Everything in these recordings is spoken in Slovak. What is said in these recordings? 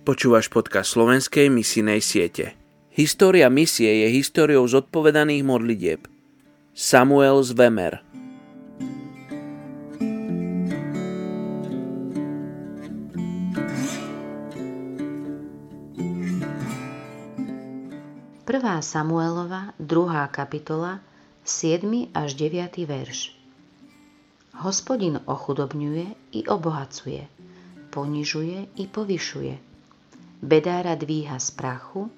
Počúvaš podcast slovenskej misijnej siete. História misie je históriou zodpovedaných modlitieb. Samuel Zvemer Prvá Samuelova, druhá kapitola, 7. až 9. verš. Hospodin ochudobňuje i obohacuje, ponižuje i povyšuje Bedára dvíha z prachu,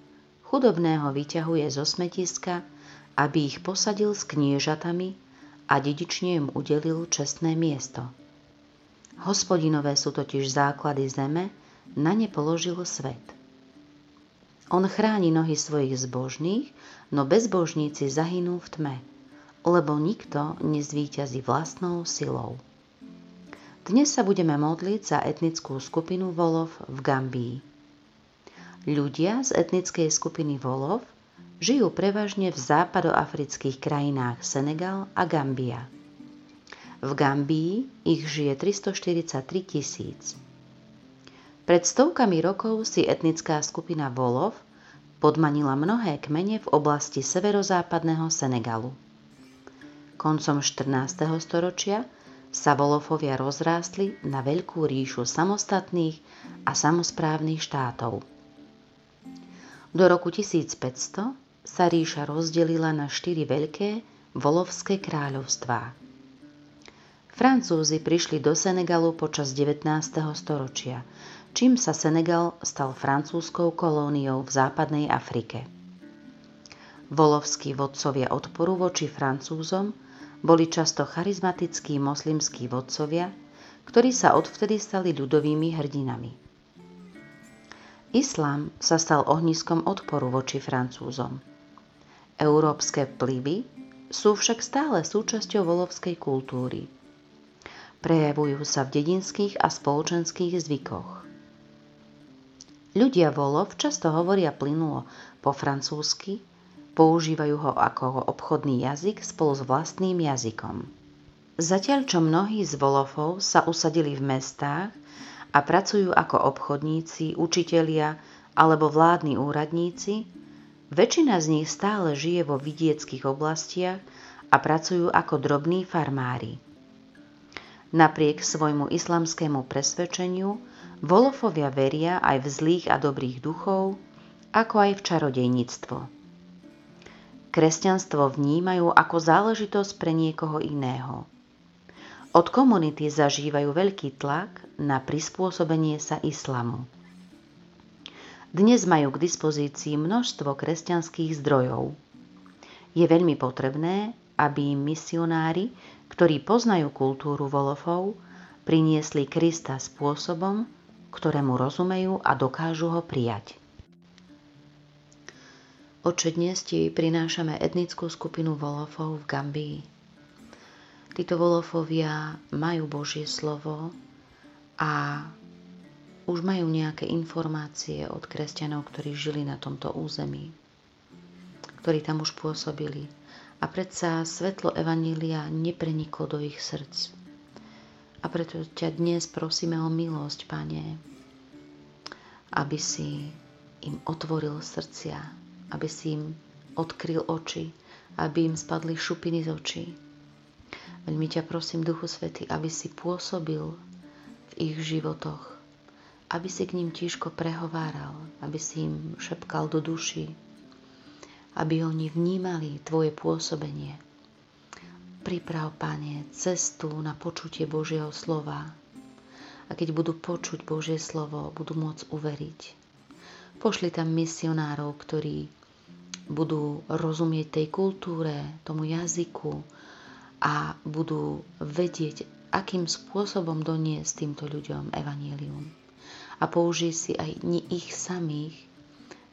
chudobného vyťahuje zo smetiska, aby ich posadil s kniežatami a dedične im udelil čestné miesto. Hospodinové sú totiž základy zeme, na ne položil svet. On chráni nohy svojich zbožných, no bezbožníci zahynú v tme, lebo nikto nezvíťazí vlastnou silou. Dnes sa budeme modliť za etnickú skupinu Volov v Gambii. Ľudia z etnickej skupiny Volov žijú prevažne v západoafrických krajinách Senegal a Gambia. V Gambii ich žije 343 tisíc. Pred stovkami rokov si etnická skupina Volov podmanila mnohé kmene v oblasti severozápadného Senegalu. Koncom 14. storočia sa Volofovia rozrástli na veľkú ríšu samostatných a samozprávnych štátov. Do roku 1500 sa ríša rozdelila na štyri veľké volovské kráľovstvá. Francúzi prišli do Senegalu počas 19. storočia, čím sa Senegal stal francúzskou kolóniou v západnej Afrike. Volovskí vodcovia odporu voči Francúzom boli často charizmatickí moslimskí vodcovia, ktorí sa odvtedy stali ľudovými hrdinami. Islám sa stal ohniskom odporu voči Francúzom. Európske vplyvy sú však stále súčasťou volovskej kultúry. Prejavujú sa v dedinských a spoločenských zvykoch. Ľudia volov často hovoria plynulo po francúzsky, používajú ho ako obchodný jazyk spolu s vlastným jazykom. Zatiaľ čo mnohí z volofov sa usadili v mestách, a pracujú ako obchodníci, učitelia alebo vládni úradníci, väčšina z nich stále žije vo vidieckých oblastiach a pracujú ako drobní farmári. Napriek svojmu islamskému presvedčeniu Volofovia veria aj v zlých a dobrých duchov, ako aj v čarodejníctvo. Kresťanstvo vnímajú ako záležitosť pre niekoho iného – od komunity zažívajú veľký tlak na prispôsobenie sa islamu. Dnes majú k dispozícii množstvo kresťanských zdrojov. Je veľmi potrebné, aby misionári, ktorí poznajú kultúru Volofov, priniesli Krista spôsobom, ktorému rozumejú a dokážu ho prijať. Oče, dnes ti prinášame etnickú skupinu Volofov v Gambii. Títo volofovia majú Božie slovo a už majú nejaké informácie od kresťanov, ktorí žili na tomto území, ktorí tam už pôsobili. A predsa svetlo Evanília nepreniklo do ich srdc. A preto ťa dnes prosíme o milosť, Pane, aby si im otvoril srdcia, aby si im odkryl oči, aby im spadli šupiny z očí, Veľmi ťa prosím, Duchu Svety, aby si pôsobil v ich životoch, aby si k ním tížko prehováral, aby si im šepkal do duši, aby oni vnímali Tvoje pôsobenie. Priprav, Pane, cestu na počutie Božieho slova a keď budú počuť Božie slovo, budú môcť uveriť. Pošli tam misionárov, ktorí budú rozumieť tej kultúre, tomu jazyku, a budú vedieť, akým spôsobom doniesť týmto ľuďom evanílium. A použij si aj ich samých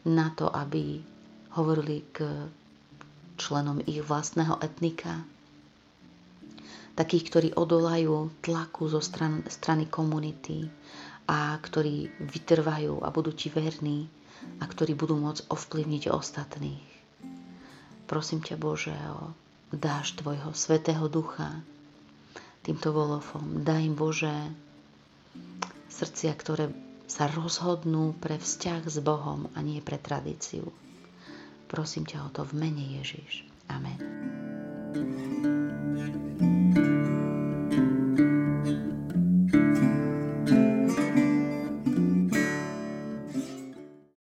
na to, aby hovorili k členom ich vlastného etnika, takých, ktorí odolajú tlaku zo stran, strany komunity a ktorí vytrvajú a budú ti verní a ktorí budú môcť ovplyvniť ostatných. Prosím ťa Bože o dáš Tvojho Svetého Ducha týmto volofom. Daj im Bože srdcia, ktoré sa rozhodnú pre vzťah s Bohom a nie pre tradíciu. Prosím ťa o to v mene Ježiš. Amen. thank you